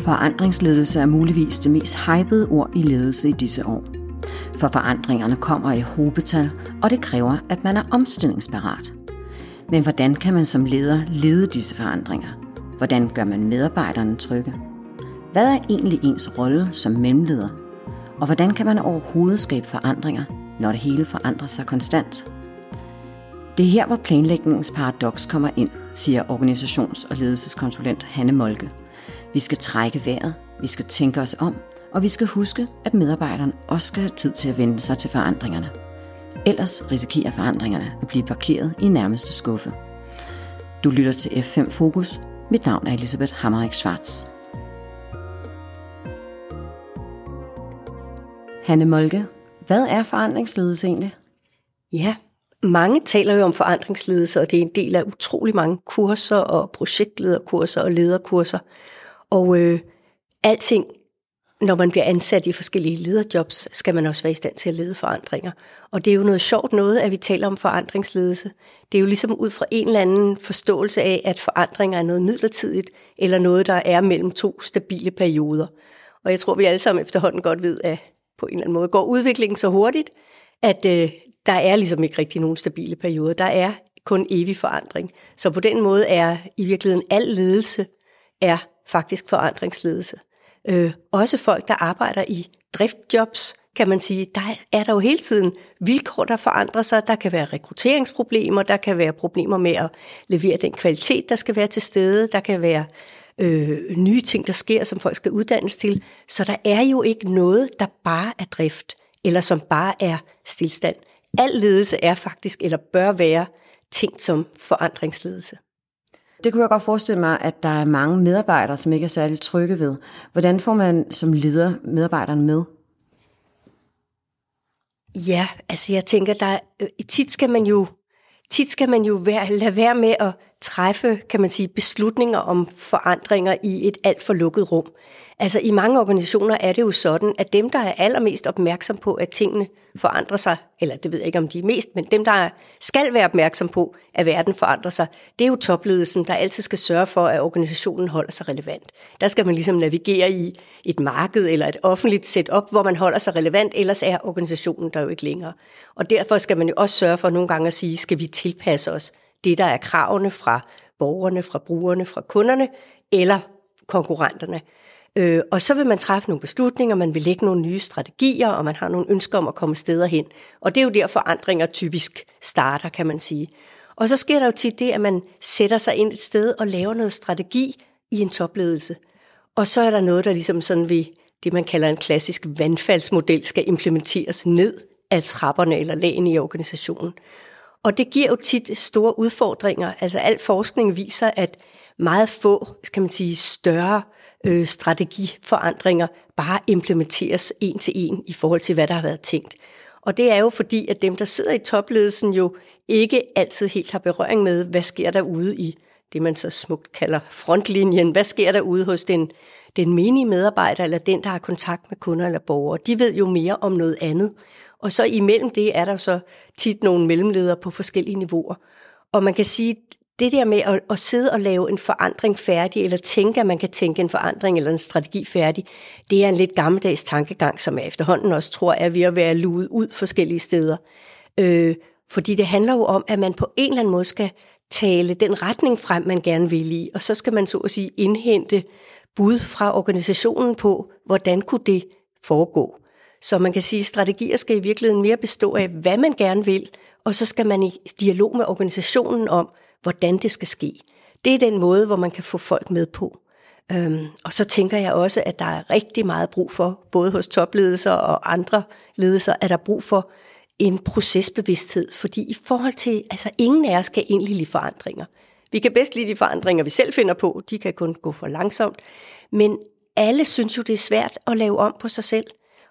Forandringsledelse er muligvis det mest hypede ord i ledelse i disse år. For forandringerne kommer i hobetal, og det kræver, at man er omstillingsparat. Men hvordan kan man som leder lede disse forandringer? Hvordan gør man medarbejderne trygge? Hvad er egentlig ens rolle som mellemleder? Og hvordan kan man overhovedet skabe forandringer, når det hele forandrer sig konstant? Det er her, hvor planlægningens paradoks kommer ind, siger organisations- og ledelseskonsulent Hanne Molke. Vi skal trække vejret, vi skal tænke os om, og vi skal huske, at medarbejderen også skal have tid til at vende sig til forandringerne. Ellers risikerer forandringerne at blive parkeret i nærmeste skuffe. Du lytter til F5 Fokus. Mit navn er Elisabeth Hammerik Schwartz. Hanne Molke, hvad er forandringsledelse egentlig? Ja, mange taler jo om forandringsledelse, og det er en del af utrolig mange kurser og projektlederkurser og lederkurser. Og øh, alting, når man bliver ansat i forskellige lederjobs, skal man også være i stand til at lede forandringer. Og det er jo noget sjovt noget, at vi taler om forandringsledelse. Det er jo ligesom ud fra en eller anden forståelse af, at forandringer er noget midlertidigt, eller noget, der er mellem to stabile perioder. Og jeg tror, vi alle sammen efterhånden godt ved, at på en eller anden måde går udviklingen så hurtigt, at øh, der er ligesom ikke rigtig nogen stabile perioder. Der er kun evig forandring. Så på den måde er i virkeligheden al ledelse er faktisk forandringsledelse. Øh, også folk, der arbejder i driftjobs, kan man sige, der er der jo hele tiden vilkår, der forandrer sig. Der kan være rekrutteringsproblemer, der kan være problemer med at levere den kvalitet, der skal være til stede. Der kan være øh, nye ting, der sker, som folk skal uddannes til. Så der er jo ikke noget, der bare er drift, eller som bare er stillstand. Al ledelse er faktisk, eller bør være, tænkt som forandringsledelse. Det kunne jeg godt forestille mig, at der er mange medarbejdere, som ikke er særlig trygge ved. Hvordan får man som leder medarbejderen med? Ja, altså jeg tænker, der øh, tit skal man jo tit skal man jo være, lade være med at træffe, kan man sige, beslutninger om forandringer i et alt for lukket rum. Altså i mange organisationer er det jo sådan, at dem, der er allermest opmærksom på, at tingene forandrer sig, eller det ved jeg ikke, om de er mest, men dem, der skal være opmærksom på, at verden forandrer sig, det er jo topledelsen, der altid skal sørge for, at organisationen holder sig relevant. Der skal man ligesom navigere i et marked eller et offentligt setup, hvor man holder sig relevant, ellers er organisationen der jo ikke længere. Og derfor skal man jo også sørge for nogle gange at sige, skal vi tilpasse os det, der er kravene fra borgerne, fra brugerne, fra kunderne eller konkurrenterne. Øh, og så vil man træffe nogle beslutninger, man vil lægge nogle nye strategier, og man har nogle ønsker om at komme steder hen. Og det er jo der forandringer typisk starter, kan man sige. Og så sker der jo tit det, at man sætter sig ind et sted og laver noget strategi i en topledelse. Og så er der noget, der ligesom sådan ved det, man kalder en klassisk vandfaldsmodel, skal implementeres ned af trapperne eller lagene i organisationen. Og det giver jo tit store udfordringer. Altså al forskning viser, at meget få, skal man sige, større øh, strategiforandringer bare implementeres en til en i forhold til, hvad der har været tænkt. Og det er jo fordi, at dem, der sidder i topledelsen, jo ikke altid helt har berøring med, hvad sker der ude i det, man så smukt kalder frontlinjen. Hvad sker der ude hos den, den menige medarbejder, eller den, der har kontakt med kunder eller borgere? De ved jo mere om noget andet. Og så imellem det er der så tit nogle mellemledere på forskellige niveauer. Og man kan sige, det der med at, at sidde og lave en forandring færdig, eller tænke, at man kan tænke en forandring eller en strategi færdig, det er en lidt gammeldags tankegang, som jeg efterhånden også tror er ved at være luet ud forskellige steder. Øh, fordi det handler jo om, at man på en eller anden måde skal tale den retning frem, man gerne vil i, og så skal man så at sige indhente bud fra organisationen på, hvordan kunne det foregå. Så man kan sige, at strategier skal i virkeligheden mere bestå af, hvad man gerne vil, og så skal man i dialog med organisationen om, hvordan det skal ske. Det er den måde, hvor man kan få folk med på. Øhm, og så tænker jeg også, at der er rigtig meget brug for, både hos topledelser og andre ledelser, at der er brug for en procesbevidsthed. Fordi i forhold til, altså ingen af os kan egentlig lide forandringer. Vi kan bedst lide de forandringer, vi selv finder på. De kan kun gå for langsomt. Men alle synes jo, det er svært at lave om på sig selv.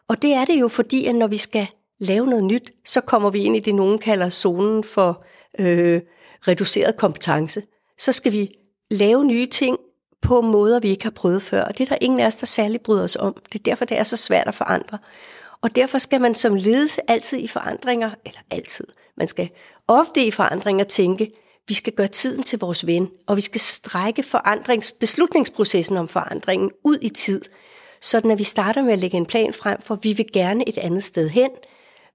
Og det er det jo, fordi at når vi skal lave noget nyt, så kommer vi ind i det, nogen kalder zonen for øh, reduceret kompetence. Så skal vi lave nye ting på måder, vi ikke har prøvet før. Og det er der ingen af os, der særlig bryder os om. Det er derfor, det er så svært at forandre. Og derfor skal man som ledelse altid i forandringer, eller altid, man skal ofte i forandringer tænke, vi skal gøre tiden til vores ven, og vi skal strække forandrings, beslutningsprocessen om forandringen ud i tid, sådan at vi starter med at lægge en plan frem for, vi vil gerne et andet sted hen.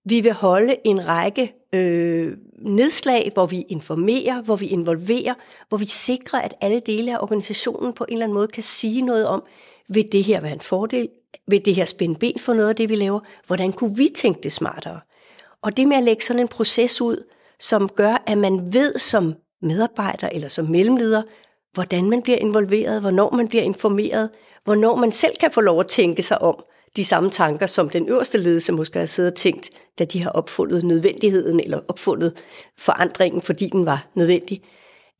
Vi vil holde en række øh, nedslag, hvor vi informerer, hvor vi involverer, hvor vi sikrer, at alle dele af organisationen på en eller anden måde kan sige noget om, vil det her være en fordel? Vil det her spænde ben for noget af det, vi laver? Hvordan kunne vi tænke det smartere? Og det med at lægge sådan en proces ud, som gør, at man ved som medarbejder eller som mellemleder, hvordan man bliver involveret, hvornår man bliver informeret, hvornår man selv kan få lov at tænke sig om de samme tanker, som den øverste ledelse måske har siddet og tænkt, da de har opfundet nødvendigheden eller opfundet forandringen, fordi den var nødvendig.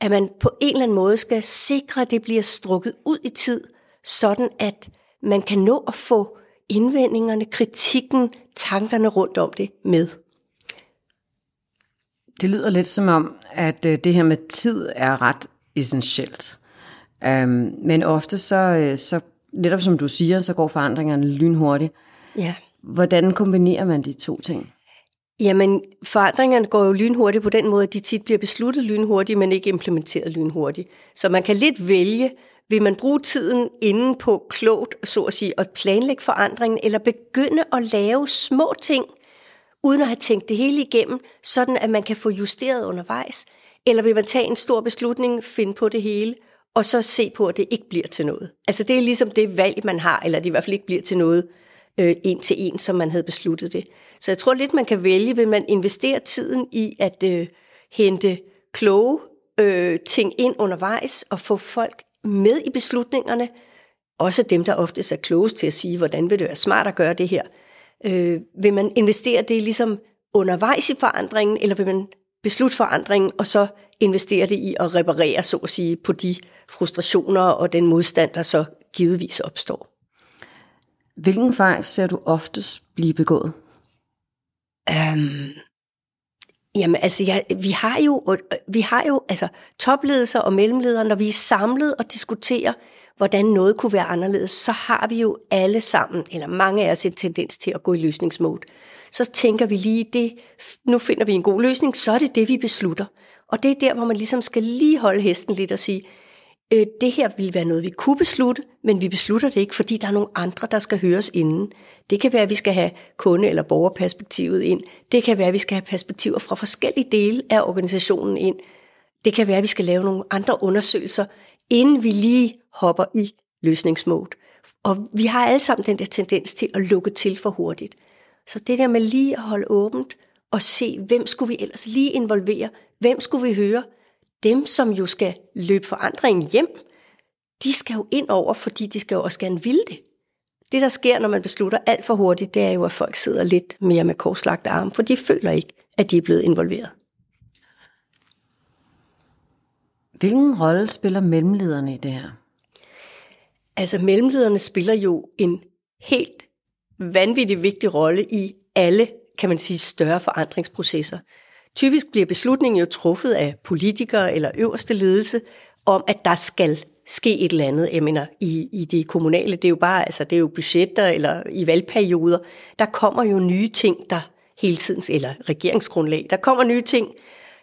At man på en eller anden måde skal sikre, at det bliver strukket ud i tid, sådan at man kan nå at få indvendingerne, kritikken, tankerne rundt om det med. Det lyder lidt som om, at øh, det her med tid er ret essentielt. Um, men ofte så, øh, så, netop som du siger, så går forandringerne lynhurtigt. Ja. Hvordan kombinerer man de to ting? Jamen, forandringerne går jo lynhurtigt på den måde, at de tit bliver besluttet lynhurtigt, men ikke implementeret lynhurtigt. Så man kan lidt vælge, vil man bruge tiden inden på klogt, så at sige, at planlægge forandringen, eller begynde at lave små ting, uden at have tænkt det hele igennem, sådan at man kan få justeret undervejs? Eller vil man tage en stor beslutning, finde på det hele, og så se på, at det ikke bliver til noget? Altså det er ligesom det valg, man har, eller det i hvert fald ikke bliver til noget øh, en til en, som man havde besluttet det. Så jeg tror lidt, man kan vælge, vil man investere tiden i at øh, hente kloge øh, ting ind undervejs, og få folk med i beslutningerne, også dem, der oftest er klogest til at sige, hvordan vil det være smart at gøre det her, Øh, vil man investere det ligesom undervejs i forandringen, eller vil man beslutte forandringen, og så investere det i at reparere, så at sige, på de frustrationer og den modstand, der så givetvis opstår. Hvilken fejl ser du oftest blive begået? Um, jamen altså, ja, vi har jo, vi har jo altså, topledelser og mellemledere, når vi er samlet og diskuterer, hvordan noget kunne være anderledes, så har vi jo alle sammen, eller mange af os, en tendens til at gå i løsningsmode. Så tænker vi lige, det, nu finder vi en god løsning, så er det det, vi beslutter. Og det er der, hvor man ligesom skal lige holde hesten lidt og sige, øh, det her vil være noget, vi kunne beslutte, men vi beslutter det ikke, fordi der er nogle andre, der skal høres inden. Det kan være, at vi skal have kunde- eller borgerperspektivet ind. Det kan være, at vi skal have perspektiver fra forskellige dele af organisationen ind. Det kan være, at vi skal lave nogle andre undersøgelser, inden vi lige hopper i løsningsmode. Og vi har alle sammen den der tendens til at lukke til for hurtigt. Så det der med lige at holde åbent og se, hvem skulle vi ellers lige involvere, hvem skulle vi høre, dem som jo skal løbe forandringen hjem, de skal jo ind over, fordi de skal jo også gerne ville det. Det, der sker, når man beslutter alt for hurtigt, det er jo, at folk sidder lidt mere med korslagte arme, for de føler ikke, at de er blevet involveret. Hvilken rolle spiller mellemlederne i det her? Altså mellemlederne spiller jo en helt vanvittig vigtig rolle i alle, kan man sige, større forandringsprocesser. Typisk bliver beslutningen jo truffet af politikere eller øverste ledelse om, at der skal ske et eller andet. Jeg mener, i, i det kommunale, det er jo bare, altså det er jo budgetter eller i valgperioder, der kommer jo nye ting, der hele tiden, eller regeringsgrundlag, der kommer nye ting,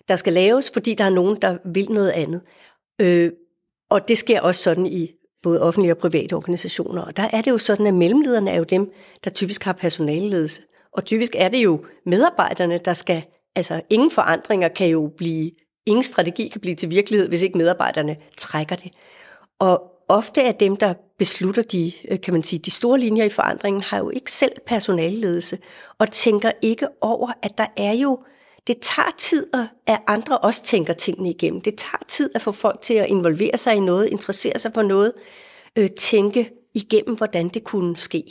der skal laves, fordi der er nogen, der vil noget andet. Øh, og det sker også sådan i både offentlige og private organisationer. Og der er det jo sådan, at mellemlederne er jo dem, der typisk har personaleledelse. Og typisk er det jo medarbejderne, der skal, altså ingen forandringer kan jo blive, ingen strategi kan blive til virkelighed, hvis ikke medarbejderne trækker det. Og ofte er dem, der beslutter de, øh, kan man sige, de store linjer i forandringen, har jo ikke selv personalledelse og tænker ikke over, at der er jo det tager tid, at andre også tænker tingene igennem. Det tager tid at få folk til at involvere sig i noget, interessere sig for noget, øh, tænke igennem, hvordan det kunne ske.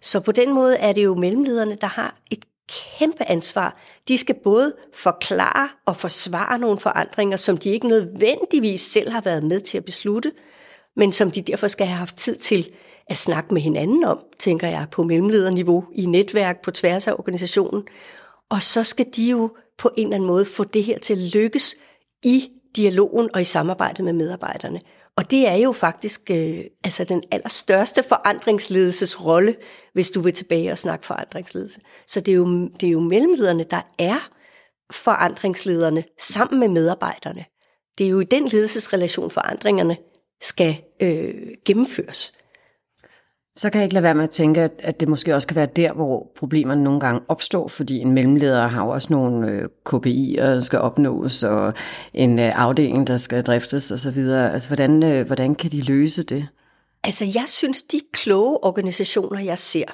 Så på den måde er det jo mellemlederne, der har et kæmpe ansvar. De skal både forklare og forsvare nogle forandringer, som de ikke nødvendigvis selv har været med til at beslutte, men som de derfor skal have haft tid til at snakke med hinanden om, tænker jeg, på mellemlederniveau, i netværk, på tværs af organisationen. Og så skal de jo på en eller anden måde få det her til at lykkes i dialogen og i samarbejdet med medarbejderne. Og det er jo faktisk øh, altså den allerstørste forandringsledelses rolle, hvis du vil tilbage og snakke forandringsledelse. Så det er jo, det er jo mellemlederne, der er forandringslederne sammen med medarbejderne. Det er jo i den ledelsesrelation, forandringerne skal øh, gennemføres. Så kan jeg ikke lade være med at tænke, at, at det måske også kan være der, hvor problemerne nogle gange opstår, fordi en mellemleder har jo også nogle øh, KPI'er, der skal opnås, og en øh, afdeling, der skal driftes osv. Altså, hvordan, øh, hvordan kan de løse det? Altså, jeg synes, de kloge organisationer, jeg ser,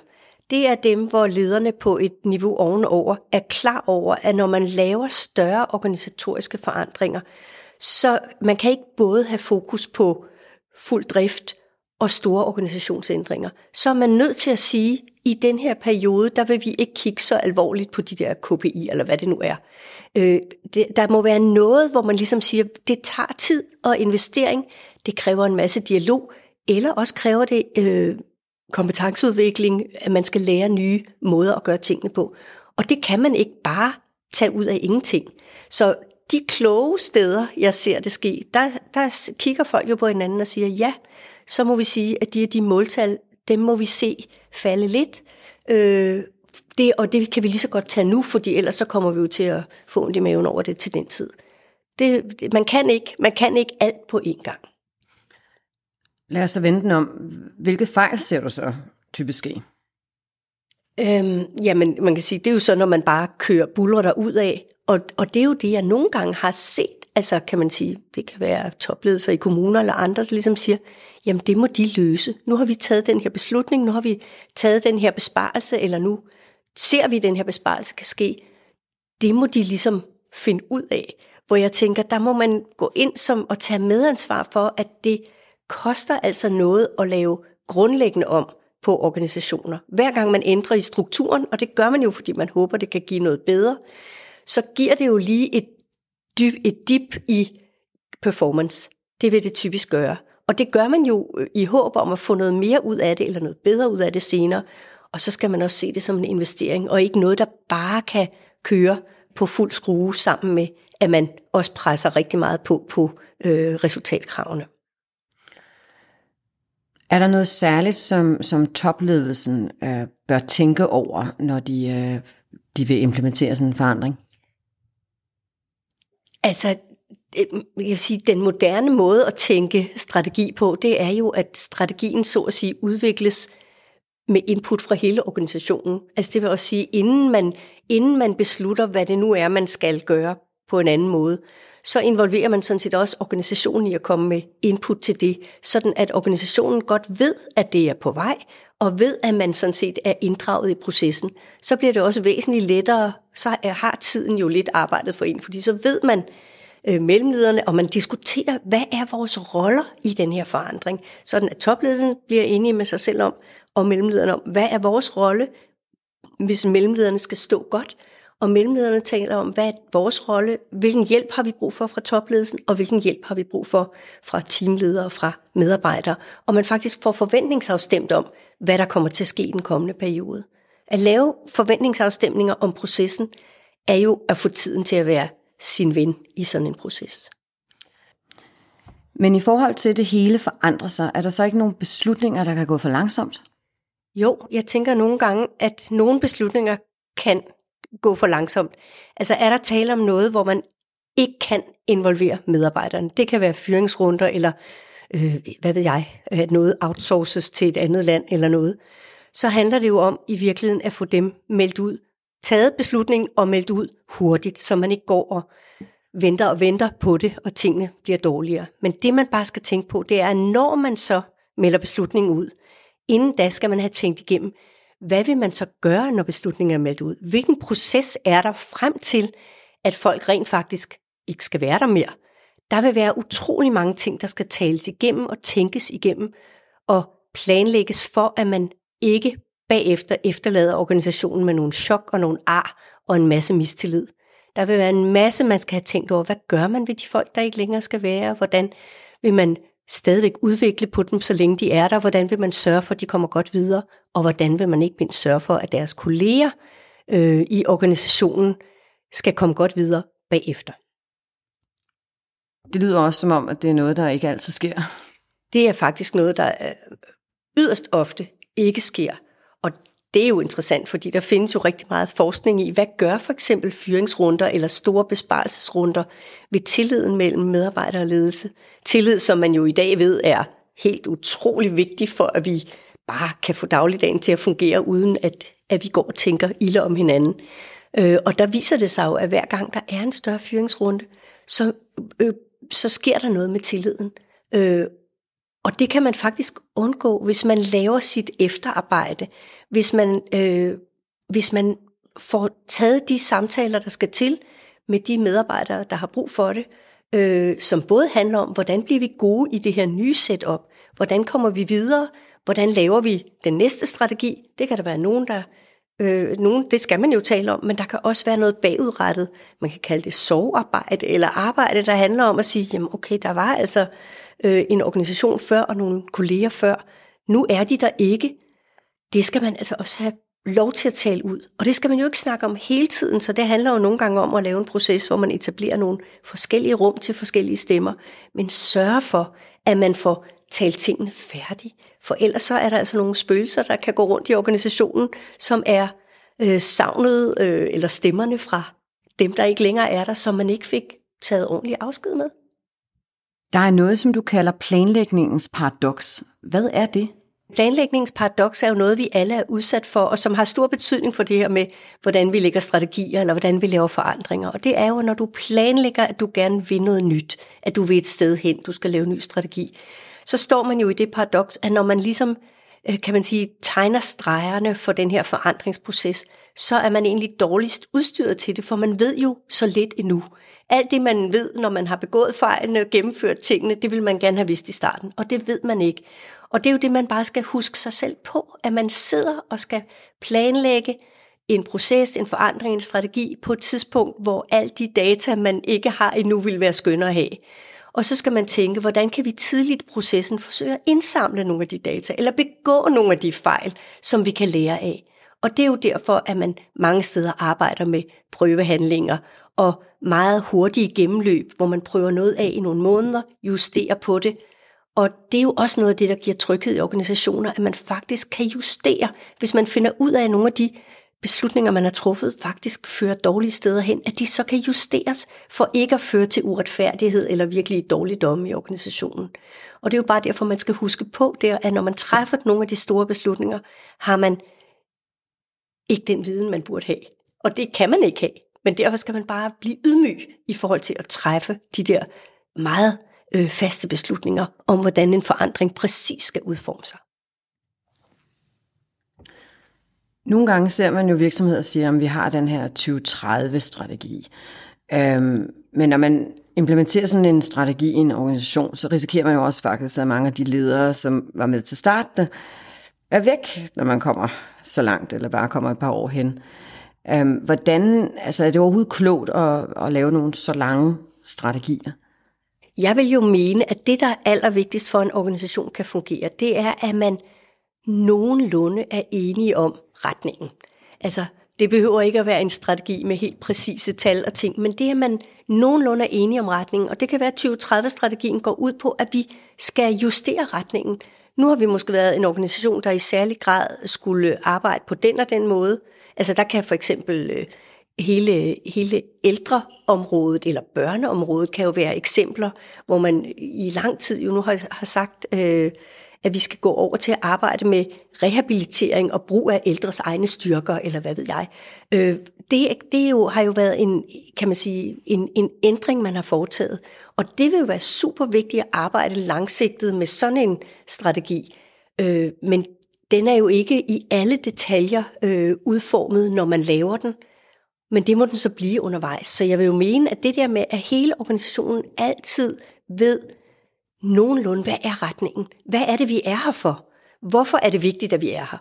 det er dem, hvor lederne på et niveau ovenover er klar over, at når man laver større organisatoriske forandringer, så man kan ikke både have fokus på fuld drift og store organisationsændringer. Så er man nødt til at sige, at i den her periode, der vil vi ikke kigge så alvorligt på de der KPI, eller hvad det nu er. Øh, det, der må være noget, hvor man ligesom siger, det tager tid og investering, det kræver en masse dialog, eller også kræver det øh, kompetenceudvikling, at man skal lære nye måder at gøre tingene på. Og det kan man ikke bare tage ud af ingenting. Så de kloge steder, jeg ser det ske, der, der kigger folk jo på hinanden og siger, ja, så må vi sige, at de er de måltal, dem må vi se falde lidt. Øh, det, og det kan vi lige så godt tage nu, fordi ellers så kommer vi jo til at få ondt i maven over det til den tid. Det, man, kan ikke, man kan ikke alt på én gang. Lad os så vente den om. Hvilke fejl ser du så typisk ske? Øhm, jamen, man kan sige, det er jo så, når man bare kører buller der ud af, og, og det er jo det, jeg nogle gange har set, altså kan man sige, det kan være topledelser i kommuner eller andre, der ligesom siger, jamen det må de løse. Nu har vi taget den her beslutning, nu har vi taget den her besparelse, eller nu ser vi, at den her besparelse kan ske. Det må de ligesom finde ud af. Hvor jeg tænker, der må man gå ind som og tage medansvar for, at det koster altså noget at lave grundlæggende om på organisationer. Hver gang man ændrer i strukturen, og det gør man jo, fordi man håber, det kan give noget bedre, så giver det jo lige et, dyb, et dip i performance. Det vil det typisk gøre. Og det gør man jo øh, i håb om at få noget mere ud af det, eller noget bedre ud af det senere. Og så skal man også se det som en investering, og ikke noget, der bare kan køre på fuld skrue sammen med, at man også presser rigtig meget på på øh, resultatkravene. Er der noget særligt, som, som topledelsen øh, bør tænke over, når de, øh, de vil implementere sådan en forandring? Altså, Øh, jeg vil sige, den moderne måde at tænke strategi på, det er jo, at strategien så at sige udvikles med input fra hele organisationen. Altså det vil også sige, inden man, inden man beslutter, hvad det nu er, man skal gøre på en anden måde, så involverer man sådan set også organisationen i at komme med input til det, sådan at organisationen godt ved, at det er på vej, og ved, at man sådan set er inddraget i processen, så bliver det også væsentligt lettere, så har tiden jo lidt arbejdet for en, fordi så ved man øh, mellemlederne, og man diskuterer, hvad er vores roller i den her forandring, sådan at topledelsen bliver enige med sig selv om, og mellemlederne om, hvad er vores rolle, hvis mellemlederne skal stå godt, og mellemlederne taler om, hvad er vores rolle, hvilken hjælp har vi brug for fra topledelsen, og hvilken hjælp har vi brug for fra teamledere og fra medarbejdere. Og man faktisk får forventningsafstemt om, hvad der kommer til at ske i den kommende periode. At lave forventningsafstemninger om processen, er jo at få tiden til at være sin ven i sådan en proces. Men i forhold til, at det hele forandrer sig, er der så ikke nogen beslutninger, der kan gå for langsomt? Jo, jeg tænker nogle gange, at nogle beslutninger kan gå for langsomt. Altså er der tale om noget, hvor man ikke kan involvere medarbejderne. Det kan være fyringsrunder, eller øh, hvad ved jeg, at noget outsources til et andet land eller noget. Så handler det jo om i virkeligheden at få dem meldt ud, taget beslutningen og meldt ud hurtigt, så man ikke går og venter og venter på det, og tingene bliver dårligere. Men det man bare skal tænke på, det er, at når man så melder beslutningen ud, inden da skal man have tænkt igennem, hvad vil man så gøre, når beslutningen er meldt ud? Hvilken proces er der frem til, at folk rent faktisk ikke skal være der mere? Der vil være utrolig mange ting, der skal tales igennem og tænkes igennem og planlægges for, at man ikke bagefter efterlader organisationen med nogle chok og nogle ar og en masse mistillid. Der vil være en masse, man skal have tænkt over. Hvad gør man ved de folk, der ikke længere skal være? Hvordan vil man stadigvæk udvikle på dem, så længe de er der? Hvordan vil man sørge for, at de kommer godt videre? Og hvordan vil man ikke mindst sørge for, at deres kolleger øh, i organisationen skal komme godt videre bagefter? Det lyder også som om, at det er noget, der ikke altid sker. Det er faktisk noget, der yderst ofte ikke sker. Og det er jo interessant, fordi der findes jo rigtig meget forskning i, hvad gør for eksempel fyringsrunder eller store besparelsesrunder ved tilliden mellem medarbejder og ledelse. Tillid, som man jo i dag ved er helt utrolig vigtig for, at vi bare kan få dagligdagen til at fungere, uden at, at vi går og tænker ilde om hinanden. Øh, og der viser det sig jo, at hver gang der er en større fyringsrunde, så, øh, så sker der noget med tilliden. Øh, og det kan man faktisk undgå, hvis man laver sit efterarbejde, hvis man, øh, hvis man får taget de samtaler, der skal til med de medarbejdere, der har brug for det, øh, som både handler om, hvordan bliver vi gode i det her nye setup, hvordan kommer vi videre, hvordan laver vi den næste strategi. Det kan der være nogen, der Øh, nogen, det skal man jo tale om, men der kan også være noget bagudrettet. Man kan kalde det sovearbejde, eller arbejde, der handler om at sige, jamen okay, der var altså øh, en organisation før, og nogle kolleger før. Nu er de der ikke. Det skal man altså også have lov til at tale ud. Og det skal man jo ikke snakke om hele tiden, så det handler jo nogle gange om at lave en proces, hvor man etablerer nogle forskellige rum til forskellige stemmer, men sørge for, at man får talt tingene færdigt. For ellers så er der altså nogle spøgelser, der kan gå rundt i organisationen, som er øh, savnet, øh, eller stemmerne fra dem, der ikke længere er der, som man ikke fik taget ordentlig afsked med. Der er noget, som du kalder planlægningens paradoks. Hvad er det? Planlægningens paradoks er jo noget, vi alle er udsat for, og som har stor betydning for det her med, hvordan vi lægger strategier, eller hvordan vi laver forandringer. Og det er jo, når du planlægger, at du gerne vil noget nyt, at du vil et sted hen, du skal lave en ny strategi, så står man jo i det paradoks, at når man ligesom, Øh, kan man sige, tegner stregerne for den her forandringsproces, så er man egentlig dårligst udstyret til det, for man ved jo så lidt endnu. Alt det, man ved, når man har begået fejlene og gennemført tingene, det vil man gerne have vidst i starten, og det ved man ikke. Og det er jo det, man bare skal huske sig selv på, at man sidder og skal planlægge en proces, en forandring, en strategi på et tidspunkt, hvor alle de data, man ikke har endnu, vil være skønne at have. Og så skal man tænke, hvordan kan vi tidligt i processen forsøge at indsamle nogle af de data, eller begå nogle af de fejl, som vi kan lære af. Og det er jo derfor, at man mange steder arbejder med prøvehandlinger og meget hurtige gennemløb, hvor man prøver noget af i nogle måneder, justerer på det. Og det er jo også noget af det, der giver tryghed i organisationer, at man faktisk kan justere, hvis man finder ud af nogle af de beslutninger, man har truffet, faktisk fører dårlige steder hen, at de så kan justeres for ikke at føre til uretfærdighed eller virkelig dårligdomme i organisationen. Og det er jo bare derfor, man skal huske på, det, at når man træffer nogle af de store beslutninger, har man ikke den viden, man burde have. Og det kan man ikke have. Men derfor skal man bare blive ydmyg i forhold til at træffe de der meget øh, faste beslutninger om, hvordan en forandring præcis skal udforme sig. Nogle gange ser man jo virksomheder sige, at vi har den her 2030-strategi. Øhm, men når man implementerer sådan en strategi i en organisation, så risikerer man jo også faktisk, at mange af de ledere, som var med til starten, er væk, når man kommer så langt, eller bare kommer et par år hen. Øhm, hvordan, altså er det overhovedet klogt at, at lave nogle så lange strategier? Jeg vil jo mene, at det, der er allervigtigst for, at en organisation kan fungere, det er, at man nogenlunde er enige om retningen. Altså, det behøver ikke at være en strategi med helt præcise tal og ting, men det er, at man nogenlunde er enige om retningen, og det kan være, at 2030-strategien går ud på, at vi skal justere retningen. Nu har vi måske været en organisation, der i særlig grad skulle arbejde på den og den måde. Altså der kan for eksempel øh, hele, hele ældreområdet eller børneområdet kan jo være eksempler, hvor man i lang tid jo nu har, har sagt, øh, at vi skal gå over til at arbejde med rehabilitering og brug af ældres egne styrker, eller hvad ved jeg. Øh, det det jo, har jo været en, kan man sige, en, en ændring, man har foretaget. Og det vil jo være super vigtigt at arbejde langsigtet med sådan en strategi. Øh, men den er jo ikke i alle detaljer øh, udformet, når man laver den. Men det må den så blive undervejs. Så jeg vil jo mene, at det der med, at hele organisationen altid ved, nogenlunde, hvad er retningen? Hvad er det, vi er her for? Hvorfor er det vigtigt, at vi er her?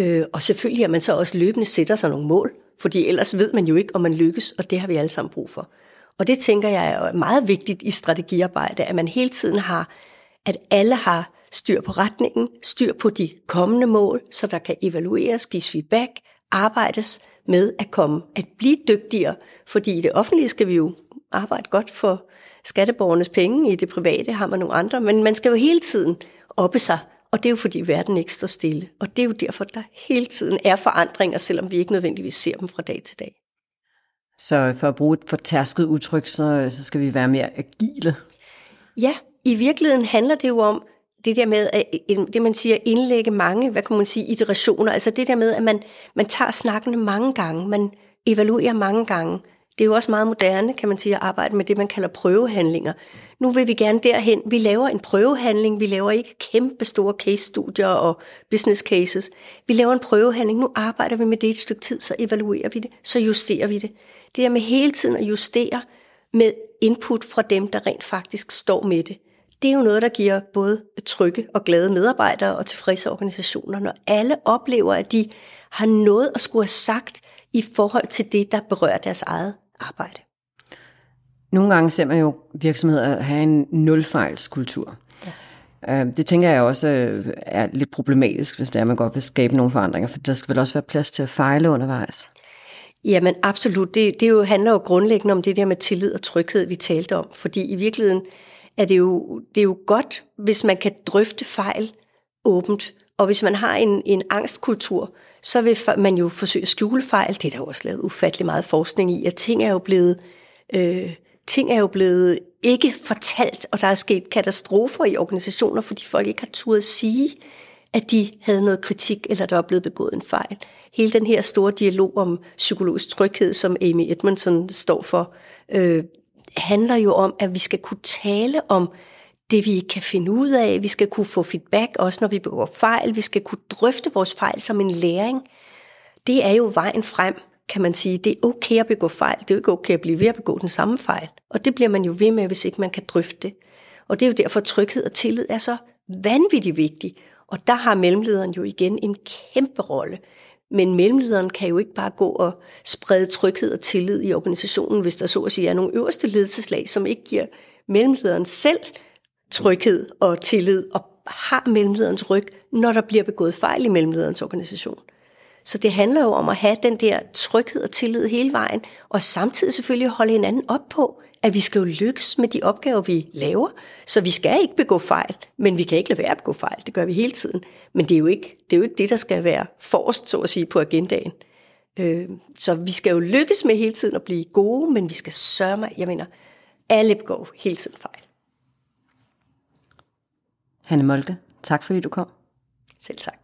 Øh, og selvfølgelig, at man så også løbende sætter sig nogle mål, fordi ellers ved man jo ikke, om man lykkes, og det har vi alle sammen brug for. Og det tænker jeg er meget vigtigt i strategiarbejde, at man hele tiden har, at alle har styr på retningen, styr på de kommende mål, så der kan evalueres, gives feedback, arbejdes med at komme, at blive dygtigere, fordi i det offentlige skal vi jo arbejde godt for skatteborgernes penge, i det private har man nogle andre, men man skal jo hele tiden oppe sig Og det er jo fordi verden ikke står stille. Og det er jo derfor, der hele tiden er forandringer, selvom vi ikke nødvendigvis ser dem fra dag til dag. Så for at bruge et fortærsket udtryk, så, så skal vi være mere agile. Ja, i virkeligheden handler det jo om det der med, at, det man siger, indlægge mange, hvad kan man sige, iterationer. Altså det der med, at man, man tager snakkene mange gange, man evaluerer mange gange. Det er jo også meget moderne, kan man sige, at arbejde med det, man kalder prøvehandlinger. Nu vil vi gerne derhen. Vi laver en prøvehandling. Vi laver ikke kæmpe store case-studier og business cases. Vi laver en prøvehandling. Nu arbejder vi med det et stykke tid, så evaluerer vi det, så justerer vi det. Det der med hele tiden at justere med input fra dem, der rent faktisk står med det. Det er jo noget, der giver både trygge og glade medarbejdere og tilfredse organisationer, når alle oplever, at de har noget at skulle have sagt i forhold til det, der berører deres eget arbejde. Nogle gange ser man jo virksomheder have en nulfejlskultur. Ja. Øhm, det tænker jeg også øh, er lidt problematisk, hvis det er, man godt vil skabe nogle forandringer, for der skal vel også være plads til at fejle undervejs. Jamen absolut. Det, det jo handler jo grundlæggende om det der med tillid og tryghed, vi talte om. Fordi i virkeligheden er det jo, det er jo godt, hvis man kan drøfte fejl åbent. Og hvis man har en, en angstkultur, så vil man jo forsøge at skjule fejl. Det er der jo også lavet ufattelig meget forskning i, at ting er jo blevet, øh, ting er jo blevet ikke fortalt, og der er sket katastrofer i organisationer, fordi folk ikke har turet sige, at de havde noget kritik, eller der var blevet begået en fejl. Hele den her store dialog om psykologisk tryghed, som Amy Edmondson står for, øh, handler jo om, at vi skal kunne tale om det, vi ikke kan finde ud af. Vi skal kunne få feedback, også når vi begår fejl. Vi skal kunne drøfte vores fejl som en læring. Det er jo vejen frem, kan man sige. Det er okay at begå fejl. Det er jo ikke okay at blive ved at begå den samme fejl. Og det bliver man jo ved med, hvis ikke man kan drøfte det. Og det er jo derfor, at tryghed og tillid er så vanvittigt vigtigt. Og der har mellemlederen jo igen en kæmpe rolle. Men mellemlederen kan jo ikke bare gå og sprede tryghed og tillid i organisationen, hvis der så at sige er nogle øverste ledelseslag, som ikke giver mellemlederen selv tryghed og tillid og har mellemlederens ryg, når der bliver begået fejl i mellemlederens organisation. Så det handler jo om at have den der tryghed og tillid hele vejen, og samtidig selvfølgelig holde hinanden op på, at vi skal jo lykkes med de opgaver, vi laver. Så vi skal ikke begå fejl, men vi kan ikke lade være at begå fejl. Det gør vi hele tiden. Men det er jo ikke det, er jo ikke det der skal være forrest, så at sige, på agendaen. Øh, så vi skal jo lykkes med hele tiden at blive gode, men vi skal sørge mig, jeg mener, alle begår hele tiden fejl. Hanne Molke, tak fordi du kom. Selv tak.